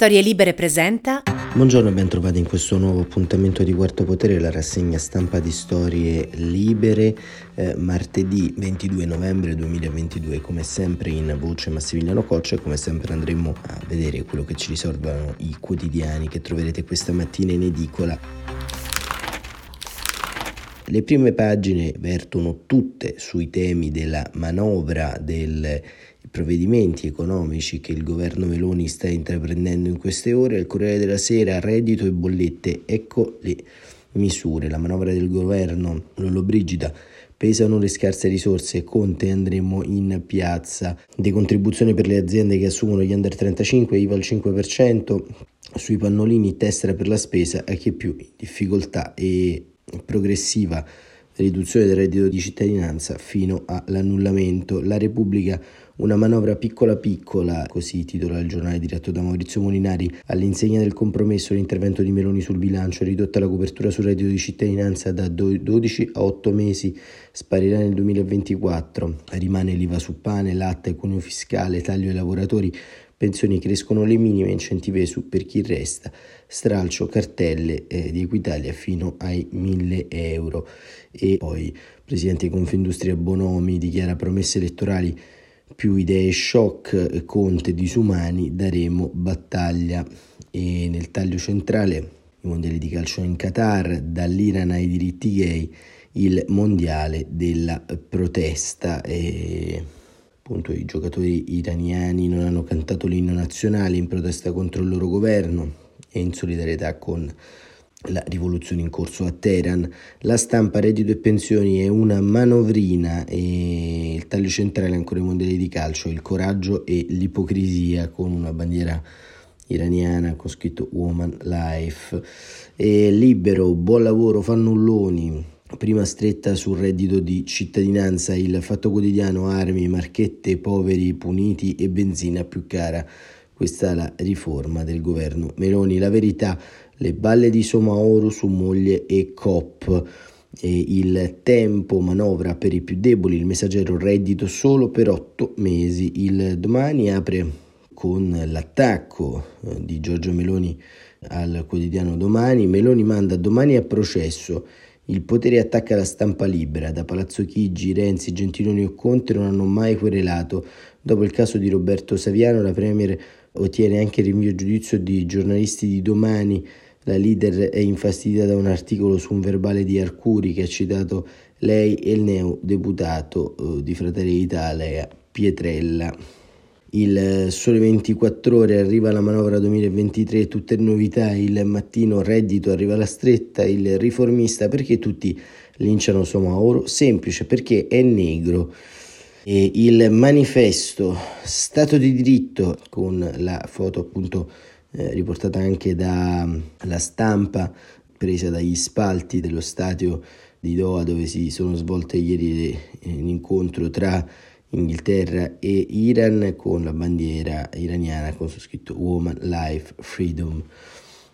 Storie Libere presenta. Buongiorno e ben trovati in questo nuovo appuntamento di Quarto Potere, la rassegna stampa di Storie Libere, eh, martedì 22 novembre 2022. Come sempre in voce Massimiliano Coccia e come sempre andremo a vedere quello che ci risolvano i quotidiani che troverete questa mattina in edicola. Le prime pagine vertono tutte sui temi della manovra del provvedimenti economici che il governo Meloni sta intraprendendo in queste ore, il Corriere della Sera, reddito e bollette, ecco le misure. La manovra del governo Lollobrigida pesano le scarse risorse, Conte andremo in piazza, decontribuzione per le aziende che assumono gli under 35, IVA al 5%, sui pannolini tessera per la spesa. A chi è più in difficoltà? E progressiva riduzione del reddito di cittadinanza fino all'annullamento. La Repubblica una manovra piccola piccola, così titola il giornale diretto da Maurizio Molinari, all'insegna del compromesso l'intervento di Meloni sul bilancio, ridotta la copertura sul reddito di cittadinanza da 12 a 8 mesi, sparirà nel 2024, rimane l'IVA su pane, latte, cuneo fiscale, taglio ai lavoratori, pensioni crescono le minime, incentivi su per chi resta, stralcio cartelle eh, di Equitalia fino ai 1000 euro. E poi Presidente di Confindustria Bonomi dichiara promesse elettorali più idee shock, Conte disumani, daremo battaglia. E nel taglio centrale i mondiali di calcio in Qatar, dall'Iran ai diritti gay, il mondiale della protesta. E appunto i giocatori iraniani non hanno cantato l'inno nazionale in protesta contro il loro governo e in solidarietà con la rivoluzione in corso a Teheran. La stampa reddito e pensioni è una manovrina e il taglio centrale ancora i mondiali di calcio, il coraggio e l'ipocrisia con una bandiera iraniana con scritto Woman Life. E libero, buon lavoro, fannulloni Prima stretta sul reddito di cittadinanza, il fatto quotidiano, armi, marchette, poveri, puniti e benzina più cara. Questa è la riforma del governo Meloni. La verità, le balle di Somaoro su moglie e COP. E il tempo manovra per i più deboli, il messaggero reddito solo per otto mesi. Il domani apre con l'attacco eh, di Giorgio Meloni al quotidiano Domani. Meloni manda domani a processo il potere attacca la stampa libera. Da Palazzo Chigi, Renzi, Gentiloni o Conte non hanno mai querelato. Dopo il caso di Roberto Saviano, la Premier ottiene anche il rinvio giudizio di giornalisti di domani. La leader è infastidita da un articolo su un verbale di Arcuri che ha citato lei e il neodeputato eh, di Fratelli d'Italia, Pietrella. Il Sole 24 Ore arriva la manovra 2023, tutte novità, il mattino reddito arriva la stretta, il riformista perché tutti linciano Somauro? Semplice, perché è negro. E il manifesto Stato di diritto con la foto appunto eh, riportata anche dalla stampa presa dagli spalti dello stadio di Doha dove si sono svolte ieri l'incontro tra Inghilterra e Iran con la bandiera iraniana con su scritto Woman, Life, Freedom.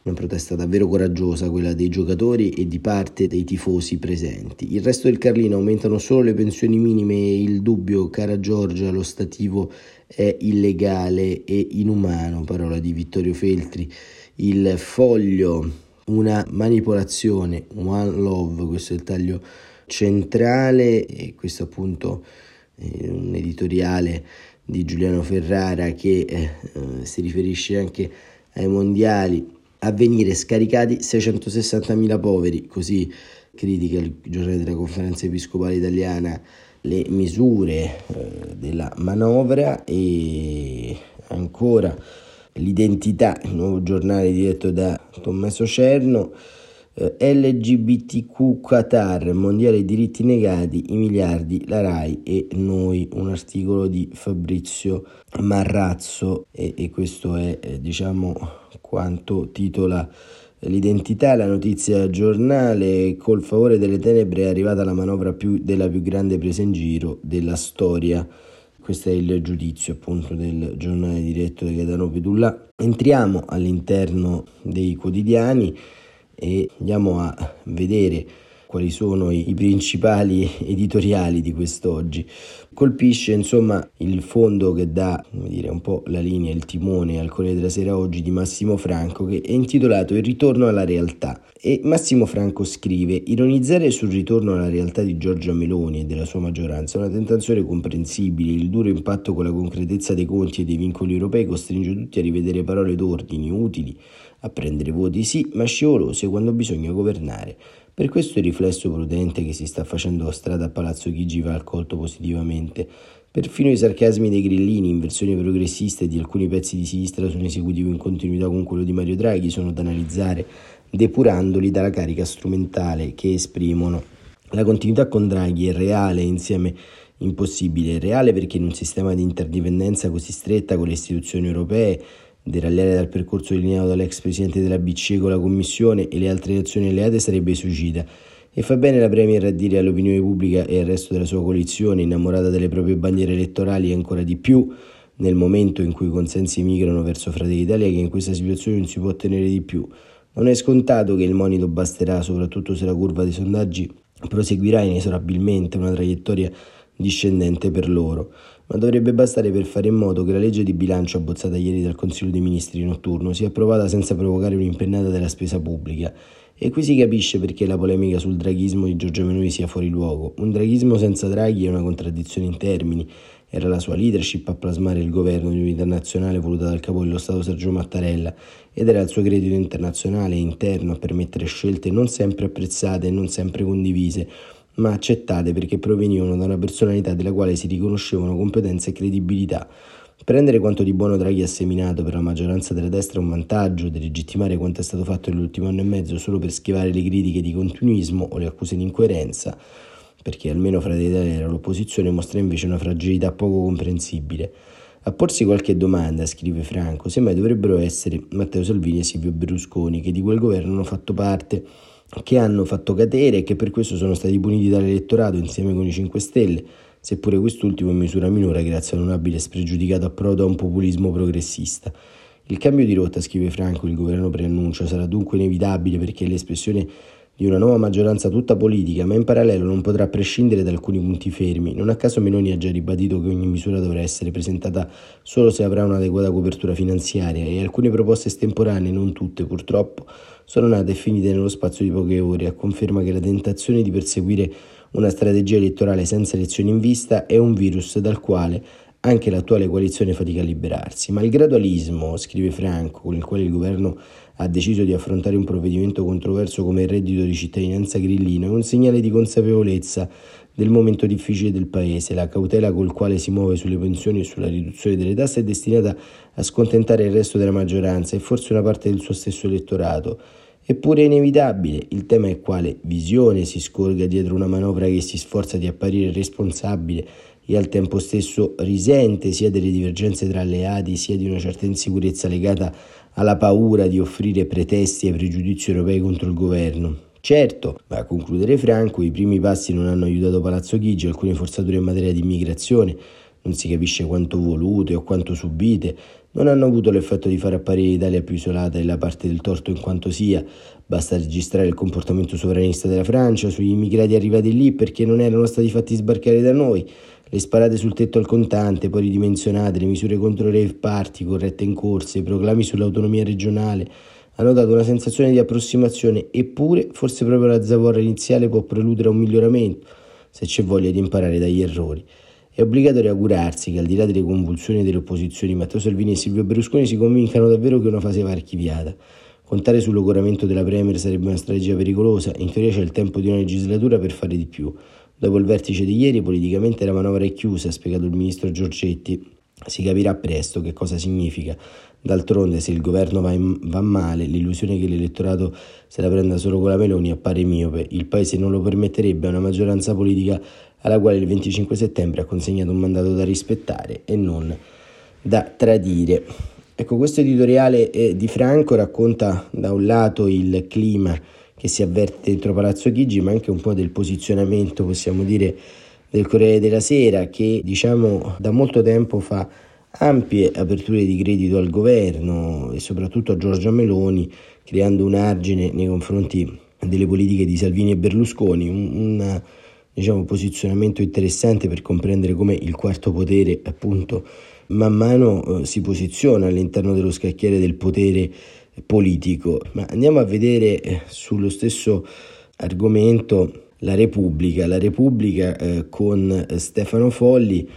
Una protesta davvero coraggiosa quella dei giocatori e di parte dei tifosi presenti. Il resto del Carlino aumentano solo le pensioni minime e il dubbio, cara Giorgia, lo stativo è illegale e inumano, parola di Vittorio Feltri. Il foglio, una manipolazione, one love, questo è il taglio centrale e questo appunto un editoriale di Giuliano Ferrara che eh, eh, si riferisce anche ai mondiali, a venire scaricati 660.000 poveri, così critica il giornale della conferenza episcopale italiana le misure eh, della manovra e ancora l'identità, il nuovo giornale diretto da Tommaso Cerno LGBTQ Qatar, mondiale diritti negati, i miliardi, la RAI e noi, un articolo di Fabrizio Marrazzo e, e questo è eh, diciamo quanto titola l'identità, la notizia giornale, col favore delle tenebre è arrivata la manovra più, della più grande presa in giro della storia. Questo è il giudizio appunto del giornale diretto di Gaetano Pedulla. Entriamo all'interno dei quotidiani e andiamo a vedere quali sono i, principali editoriali di quest'oggi. Colpisce insomma il fondo che dà dire, un po' la linea, il timone al Corriere della Sera oggi di Massimo Franco che è intitolato Il ritorno alla realtà. E Massimo Franco scrive: Ironizzare sul ritorno alla realtà di Giorgia Meloni e della sua maggioranza è una tentazione comprensibile. Il duro impatto con la concretezza dei conti e dei vincoli europei costringe tutti a rivedere parole d'ordine utili, a prendere voti sì, ma scivolose quando bisogna governare. Per questo il riflesso prudente che si sta facendo strada a Palazzo Chigi va accolto positivamente. Perfino i sarcasmi dei grillini in versione progressista di alcuni pezzi di sinistra su un in continuità con quello di Mario Draghi sono da analizzare, depurandoli dalla carica strumentale che esprimono. La continuità con Draghi è reale insieme impossibile. È reale perché in un sistema di interdipendenza così stretta con le istituzioni europee Deragliare dal percorso delineato dall'ex presidente della BCE con la Commissione e le altre nazioni alleate sarebbe suicida. E fa bene la Premier a dire all'opinione pubblica e al resto della sua coalizione, innamorata delle proprie bandiere elettorali ancora di più nel momento in cui i consensi migrano verso Fratelli d'Italia, che in questa situazione non si può ottenere di più. Non è scontato che il monito basterà, soprattutto se la curva dei sondaggi proseguirà inesorabilmente una traiettoria discendente per loro ma dovrebbe bastare per fare in modo che la legge di bilancio abbozzata ieri dal Consiglio dei Ministri notturno sia approvata senza provocare un'impennata della spesa pubblica. E qui si capisce perché la polemica sul draghismo di Giorgio Meloni sia fuori luogo. Un draghismo senza Draghi è una contraddizione in termini. Era la sua leadership a plasmare il governo di unità nazionale voluta dal capo dello Stato Sergio Mattarella ed era il suo credito internazionale e interno a permettere scelte non sempre apprezzate e non sempre condivise, ma accettate perché provenivano da una personalità della quale si riconoscevano competenza e credibilità. Prendere quanto di buono Draghi ha seminato per la maggioranza della destra è un vantaggio, delegittimare quanto è stato fatto nell'ultimo anno e mezzo solo per schivare le critiche di continuismo o le accuse di incoerenza, perché almeno Fratelli d'Italia era l'opposizione, mostra invece una fragilità poco comprensibile. A porsi qualche domanda, scrive Franco, semmai dovrebbero essere Matteo Salvini e Silvio Berlusconi, che di quel governo hanno fatto parte che hanno fatto cadere e che per questo sono stati puniti dall'elettorato insieme con i 5 Stelle, seppure quest'ultimo in misura minore grazie ad un abile spregiudicato approdo a un populismo progressista. Il cambio di rotta, scrive Franco, il governo preannuncia, sarà dunque inevitabile perché l'espressione di una nuova maggioranza tutta politica, ma in parallelo non potrà prescindere da alcuni punti fermi. Non a caso Meloni ha già ribadito che ogni misura dovrà essere presentata solo se avrà un'adeguata copertura finanziaria e alcune proposte estemporanee, non tutte purtroppo, sono nate e finite nello spazio di poche ore, a conferma che la tentazione di perseguire una strategia elettorale senza elezioni in vista è un virus dal quale anche l'attuale coalizione fatica a liberarsi. Ma il gradualismo, scrive Franco, con il quale il governo ha deciso di affrontare un provvedimento controverso come il reddito di cittadinanza grillino, è un segnale di consapevolezza del momento difficile del Paese. La cautela col quale si muove sulle pensioni e sulla riduzione delle tasse è destinata a scontentare il resto della maggioranza e forse una parte del suo stesso elettorato. Eppure è inevitabile, il tema è quale visione si scorga dietro una manovra che si sforza di apparire responsabile e al tempo stesso risente sia delle divergenze tra alleati sia di una certa insicurezza legata alla paura di offrire pretesti ai pregiudizi europei contro il governo. Certo, ma a concludere Franco, i primi passi non hanno aiutato Palazzo Chigi, alcune forzature in materia di immigrazione, non si capisce quanto volute o quanto subite, non hanno avuto l'effetto di far apparire l'Italia più isolata e la parte del torto in quanto sia. Basta registrare il comportamento sovranista della Francia sugli immigrati arrivati lì perché non erano stati fatti sbarcare da noi, le sparate sul tetto al contante, poi ridimensionate, le misure contro le rave corrette in corse, i proclami sull'autonomia regionale, hanno dato una sensazione di approssimazione, eppure forse proprio la zavorra iniziale può preludere a un miglioramento, se c'è voglia di imparare dagli errori. È obbligatorio augurarsi che al di là delle convulsioni delle opposizioni Matteo Salvini e Silvio Berlusconi si convincano davvero che una fase va archiviata. Contare sul logoramento della Premier sarebbe una strategia pericolosa, in teoria c'è il tempo di una legislatura per fare di più. Dopo il vertice di ieri politicamente la manovra è chiusa, ha spiegato il ministro Giorgetti. Si capirà presto che cosa significa. D'altronde, se il governo va, in, va, male, l'illusione che l'elettorato se la prenda solo con la Meloni appare miope. Il paese non lo permetterebbe a una maggioranza politica alla quale il 25 settembre ha consegnato un mandato da rispettare e non da tradire. Ecco, questo editoriale eh, di Franco racconta da un lato il clima che si avverte dentro Palazzo Chigi, ma anche un po' del posizionamento, possiamo dire, del Corriere della Sera, che diciamo da molto tempo fa ampie aperture di credito al governo e soprattutto a Giorgia Meloni, creando un argine nei confronti delle politiche di Salvini e Berlusconi, un, un diciamo, posizionamento interessante per comprendere come il quarto potere appunto man mano eh, si posiziona all'interno dello scacchiere del potere politico. Ma andiamo a vedere eh, sullo stesso argomento la Repubblica. La Repubblica eh, con eh, Stefano Folli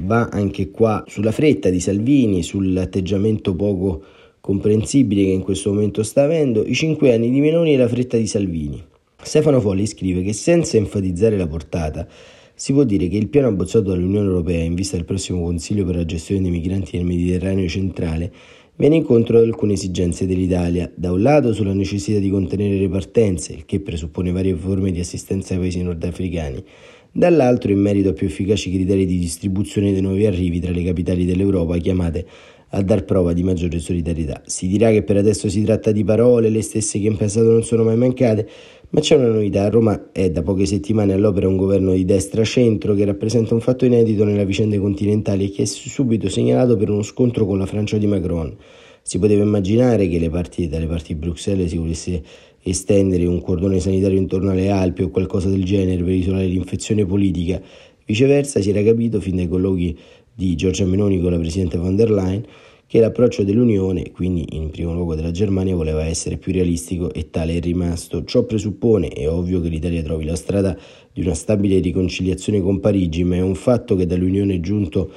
va anche qua sulla fretta di Salvini, sull'atteggiamento poco comprensibile che in questo momento sta avendo, i cinque anni di Meloni e la fretta di Salvini. Stefano Folli scrive che senza enfatizzare la portata si può dire che il piano abbozzato dall'Unione Europea in vista del prossimo Consiglio per la gestione dei migranti nel Mediterraneo centrale viene incontro ad alcune esigenze dell'Italia, da un lato sulla necessità di contenere le partenze, il che presuppone varie forme di assistenza ai paesi nordafricani, dall'altro in merito a più efficaci criteri di distribuzione dei nuovi arrivi tra le capitali dell'Europa chiamate a dar prova di maggiore solidarietà. Si dirà che per adesso si tratta di parole, le stesse che in passato non sono mai mancate, ma c'è una novità, a Roma è da poche settimane all'opera un governo di destra-centro che rappresenta un fatto inedito nelle vicende continentali e che è subito segnalato per uno scontro con la Francia di Macron. Si poteva immaginare che le parti, dalle parti di Bruxelles si volesse estendere un cordone sanitario intorno alle Alpi o qualcosa del genere per isolare l'infezione politica. Viceversa si era capito fin dai colloqui di Giorgia Meloni con la Presidente von der Leyen che l'approccio dell'Unione, quindi in primo luogo della Germania, voleva essere più realistico e tale è rimasto. Ciò presuppone, è ovvio, che l'Italia trovi la strada di una stabile riconciliazione con Parigi, ma è un fatto che dall'Unione è giunto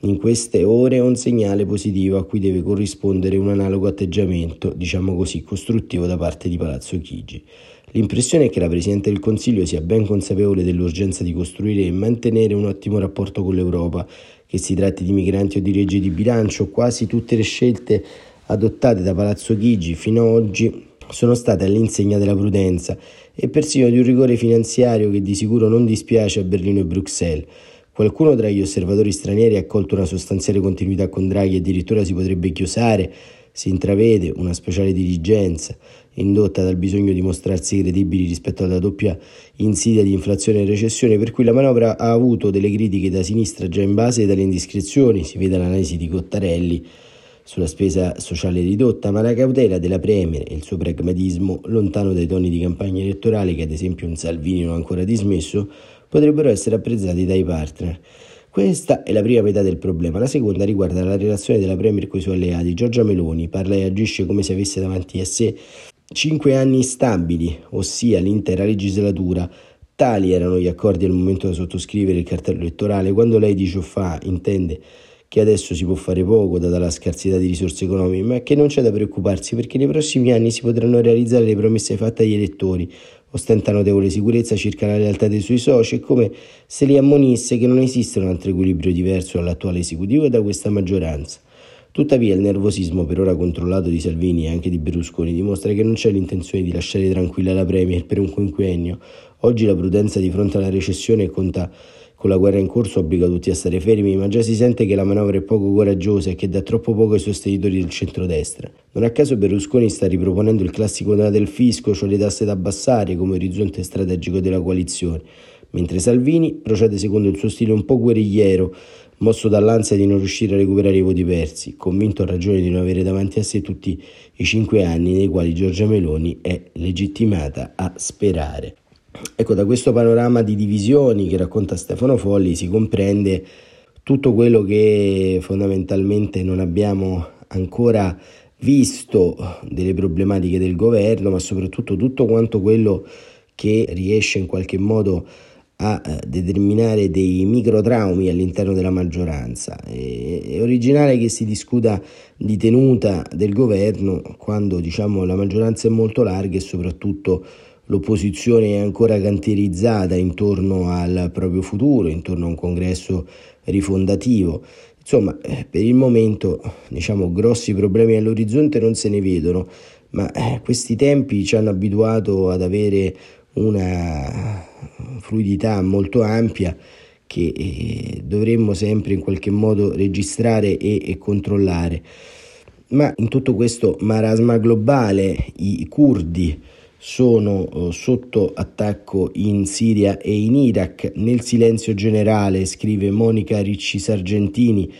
in queste ore un segnale positivo a cui deve corrispondere un analogo atteggiamento, diciamo così, costruttivo da parte di Palazzo Chigi. L'impressione è che la Presidente del Consiglio sia ben consapevole dell'urgenza di costruire e mantenere un ottimo rapporto con l'Europa che si tratti di migranti o di leggi di bilancio, quasi tutte le scelte adottate da Palazzo Chigi fino ad oggi sono state all'insegna della prudenza e persino di un rigore finanziario che di sicuro non dispiace a Berlino e Bruxelles. Qualcuno tra gli osservatori stranieri ha accolto una sostanziale continuità con Draghi addirittura si potrebbe chiosare si intravede una speciale dirigenza indotta dal bisogno di mostrarsi credibili rispetto alla doppia insidia di inflazione e recessione, per cui la manovra ha avuto delle critiche da sinistra già in base dalle indiscrezioni, si vede l'analisi di Cottarelli sulla spesa sociale ridotta, ma la cautela della Premier e il suo pragmatismo, lontano dai toni di campagna elettorale che ad esempio un Salvini non ha ancora dismesso, potrebbero essere apprezzati dai partner. Questa è la prima metà del problema. La seconda riguarda la relazione della Premier con i suoi alleati. Giorgia Meloni parla e agisce come se avesse davanti a sé cinque anni stabili, ossia l'intera legislatura. Tali erano gli accordi al momento di sottoscrivere il cartello elettorale. Quando lei dice o fa, intende che adesso si può fare poco data la scarsità di risorse economiche, ma che non c'è da preoccuparsi perché nei prossimi anni si potranno realizzare le promesse fatte agli elettori ostenta notevole sicurezza circa la lealtà dei suoi soci, è come se li ammonisse che non esiste un altro equilibrio diverso dall'attuale esecutivo e da questa maggioranza. Tuttavia il nervosismo per ora controllato di Salvini e anche di Berlusconi dimostra che non c'è l'intenzione di lasciare tranquilla la Premier per un quinquennio. Oggi la prudenza di fronte alla recessione conta con la guerra in corso obbliga tutti a stare fermi, ma già si sente che la manovra è poco coraggiosa e che dà troppo poco ai sostenitori del centrodestra. Non a caso Berlusconi sta riproponendo il classico tema del fisco, cioè le tasse da abbassare, come orizzonte strategico della coalizione, mentre Salvini procede secondo il suo stile un po' guerrigliero, mosso dall'ansia di non riuscire a recuperare i voti persi, convinto a ragione di non avere davanti a sé tutti i cinque anni nei quali Giorgia Meloni è legittimata a sperare. Ecco, da questo panorama di divisioni che racconta Stefano Folli si comprende tutto quello che fondamentalmente non abbiamo ancora visto delle problematiche del governo, ma soprattutto tutto quanto quello che riesce in qualche modo a eh, determinare dei microtraumi all'interno della maggioranza. È originale che si discuta di tenuta del governo quando diciamo, la maggioranza è molto larga e soprattutto l'opposizione è ancora cantierizzata intorno al proprio futuro, intorno a un congresso rifondativo. Insomma, eh, per il momento, diciamo, grossi problemi all'orizzonte non se ne vedono, ma eh, questi tempi ci hanno abituato ad avere una fluidità molto ampia che eh, dovremmo sempre in qualche modo registrare e, e controllare. Ma in tutto questo marasma globale i curdi sono eh, sotto attacco in Siria e in Iraq. Nel silenzio generale, scrive Monica Ricci Sargentini,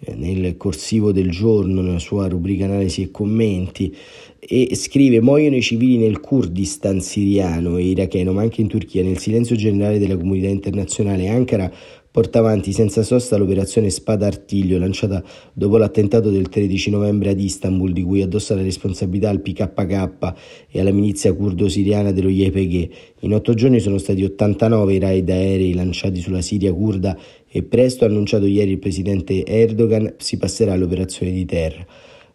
eh, nel corsivo del giorno, nella sua rubrica analisi e commenti, e scrive muoiono i civili nel Kurdistan siriano e iracheno, ma anche in Turchia, nel silenzio generale della comunità internazionale. Ankara porta avanti senza sosta l'operazione Spada Artiglio lanciata dopo l'attentato del 13 novembre ad Istanbul, di cui addossa la responsabilità al PKK e alla milizia curdo-siriana dello YPG. In otto giorni sono stati 89 i raid aerei lanciati sulla Siria kurda e presto, annunciato ieri il presidente Erdogan, si passerà all'operazione di terra.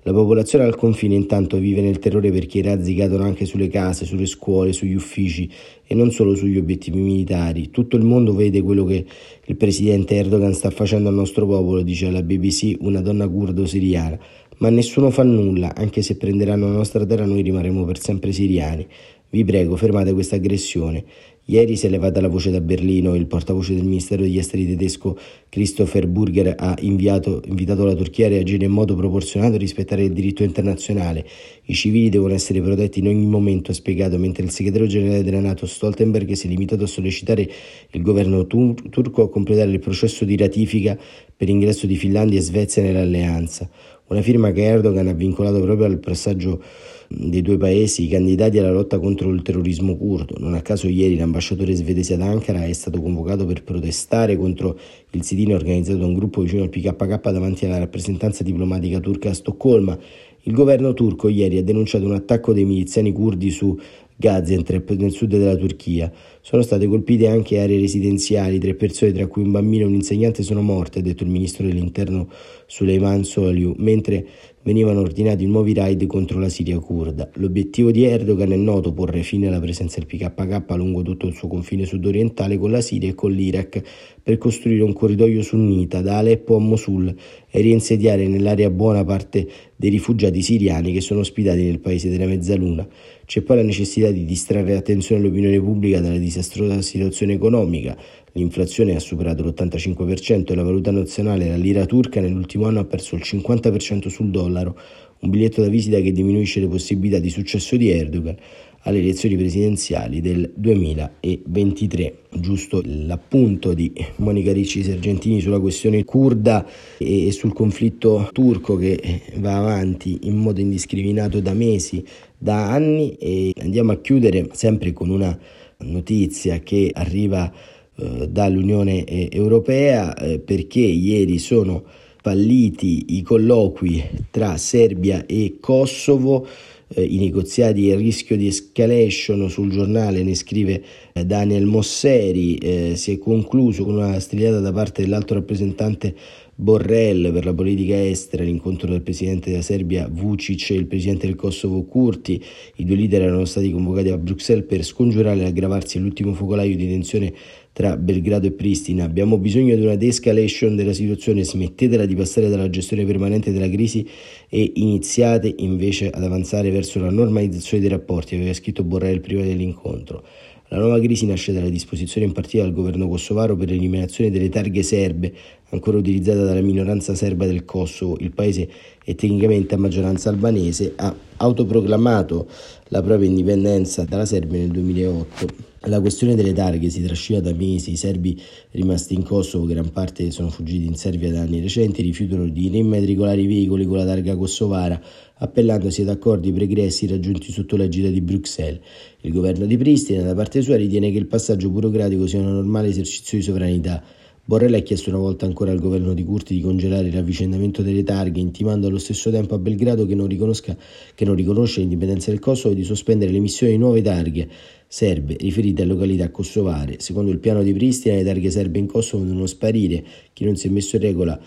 La popolazione al confine intanto vive nel terrore perché i razzi cadono anche sulle case, sulle scuole, sugli uffici e non solo sugli obiettivi militari. Tutto il mondo vede quello che il presidente Erdogan sta facendo al nostro popolo, dice alla BBC una donna curdo siriana. Ma nessuno fa nulla, anche se prenderanno la nostra terra noi rimarremo per sempre siriani. Vi prego, fermate questa aggressione. Ieri si è levata la voce da Berlino, il portavoce del Ministero degli Esteri tedesco Christopher Burger ha inviato, invitato la Turchia a reagire in modo proporzionato e rispettare il diritto internazionale. I civili devono essere protetti in ogni momento, ha spiegato, mentre il segretario generale della Nato Stoltenberg si è limitato a sollecitare il governo tur- turco a completare il processo di ratifica per l'ingresso di Finlandia e Svezia nell'alleanza. Una firma che Erdogan ha vincolato proprio al passaggio dei due paesi candidati alla lotta contro il terrorismo curdo. Non a caso ieri l'ambasciatore svedese ad Ankara è stato convocato per protestare contro il sit-in organizzato da un gruppo vicino al PKK davanti alla rappresentanza diplomatica turca a Stoccolma. Il governo turco ieri ha denunciato un attacco dei miliziani curdi su Gaziantep nel sud della Turchia. Sono state colpite anche aree residenziali, tre persone tra cui un bambino e un insegnante sono morte, ha detto il ministro dell'interno Suleiman Soliu, mentre venivano ordinati nuovi raid contro la Siria kurda. L'obiettivo di Erdogan è noto, porre fine alla presenza del PKK lungo tutto il suo confine sudorientale con la Siria e con l'Iraq per costruire un corridoio sunnita da Aleppo a Mosul e reinsediare nell'area buona parte dei rifugiati siriani che sono ospitati nel paese della Mezzaluna. C'è poi la necessità di distrarre l'attenzione dell'opinione pubblica dalla disastrosa situazione economica. L'inflazione ha superato l'85% e la valuta nazionale, la lira turca, nell'ultimo anno ha perso il 50% sul dollaro, un biglietto da visita che diminuisce le possibilità di successo di Erdogan alle elezioni presidenziali del 2023. Giusto l'appunto di Monica Ricci Sergentini sulla questione kurda e sul conflitto turco che va avanti in modo indiscriminato da mesi da anni e andiamo a chiudere sempre con una notizia che arriva eh, dall'Unione Europea eh, perché ieri sono falliti i colloqui tra Serbia e Kosovo eh, i negoziati e il rischio di escalation sul giornale, ne scrive eh, Daniel Mosseri, eh, si è concluso con una strigliata da parte dell'alto rappresentante Borrell per la politica estera, l'incontro del presidente della Serbia Vucic e il presidente del Kosovo Kurti. I due leader erano stati convocati a Bruxelles per scongiurare l'aggravarsi dell'ultimo focolaio di tensione tra Belgrado e Pristina. Abbiamo bisogno di una de-escalation della situazione, smettetela di passare dalla gestione permanente della crisi e iniziate invece ad avanzare verso la normalizzazione dei rapporti, aveva scritto Borrell prima dell'incontro. La nuova crisi nasce dalla disposizione impartita dal governo kosovaro per l'eliminazione delle targhe serbe, ancora utilizzate dalla minoranza serba del Kosovo. Il paese è tecnicamente a maggioranza albanese, ha autoproclamato la propria indipendenza dalla Serbia nel 2008. La questione delle targhe si trascina da mesi, i serbi rimasti in Kosovo, gran parte sono fuggiti in Serbia da anni recenti, rifiutano di reimmatricolare i veicoli con la targa kosovara, appellandosi ad accordi pregressi raggiunti sotto l'egida di Bruxelles. Il governo di Pristina, da parte sua, ritiene che il passaggio burocratico sia un normale esercizio di sovranità. Borrell ha chiesto una volta ancora al governo di Curti di congelare il ravvicendamento delle targhe, intimando allo stesso tempo a Belgrado che non, che non riconosce l'indipendenza del Kosovo e di sospendere l'emissione di nuove targhe serbe riferite a località kosovare. Secondo il piano di Pristina, le targhe serbe in Kosovo devono sparire. Chi non si è messo in regola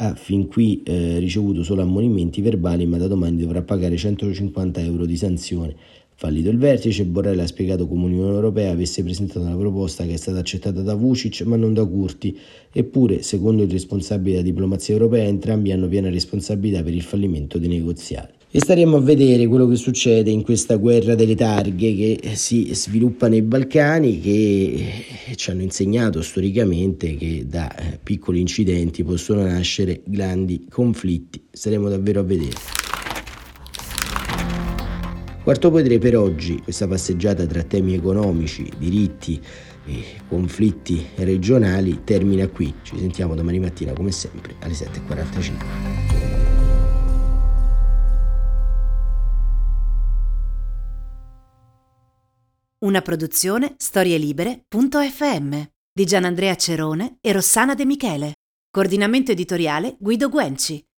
ha fin qui eh, ricevuto solo ammonimenti verbali, ma da domani dovrà pagare 150 euro di sanzione. Fallito il vertice, Borrell ha spiegato come l'Unione Europea avesse presentato una proposta che è stata accettata da Vucic ma non da Curti, eppure, secondo il responsabile della diplomazia europea, entrambi hanno piena responsabilità per il fallimento dei negoziati. E staremo a vedere quello che succede in questa guerra delle targhe che si sviluppa nei Balcani, che ci hanno insegnato storicamente che da eh, piccoli incidenti possono nascere grandi conflitti. Staremo davvero a vedere. Quarto potere per oggi, questa passeggiata tra temi economici, diritti conflitti regionali termina qui. Ci sentiamo domani mattina come sempre alle 7.45. Una produzione storielibere.fm di Gianandrea Cerone e Rossana De Michele. Coordinamento editoriale Guido Guenci.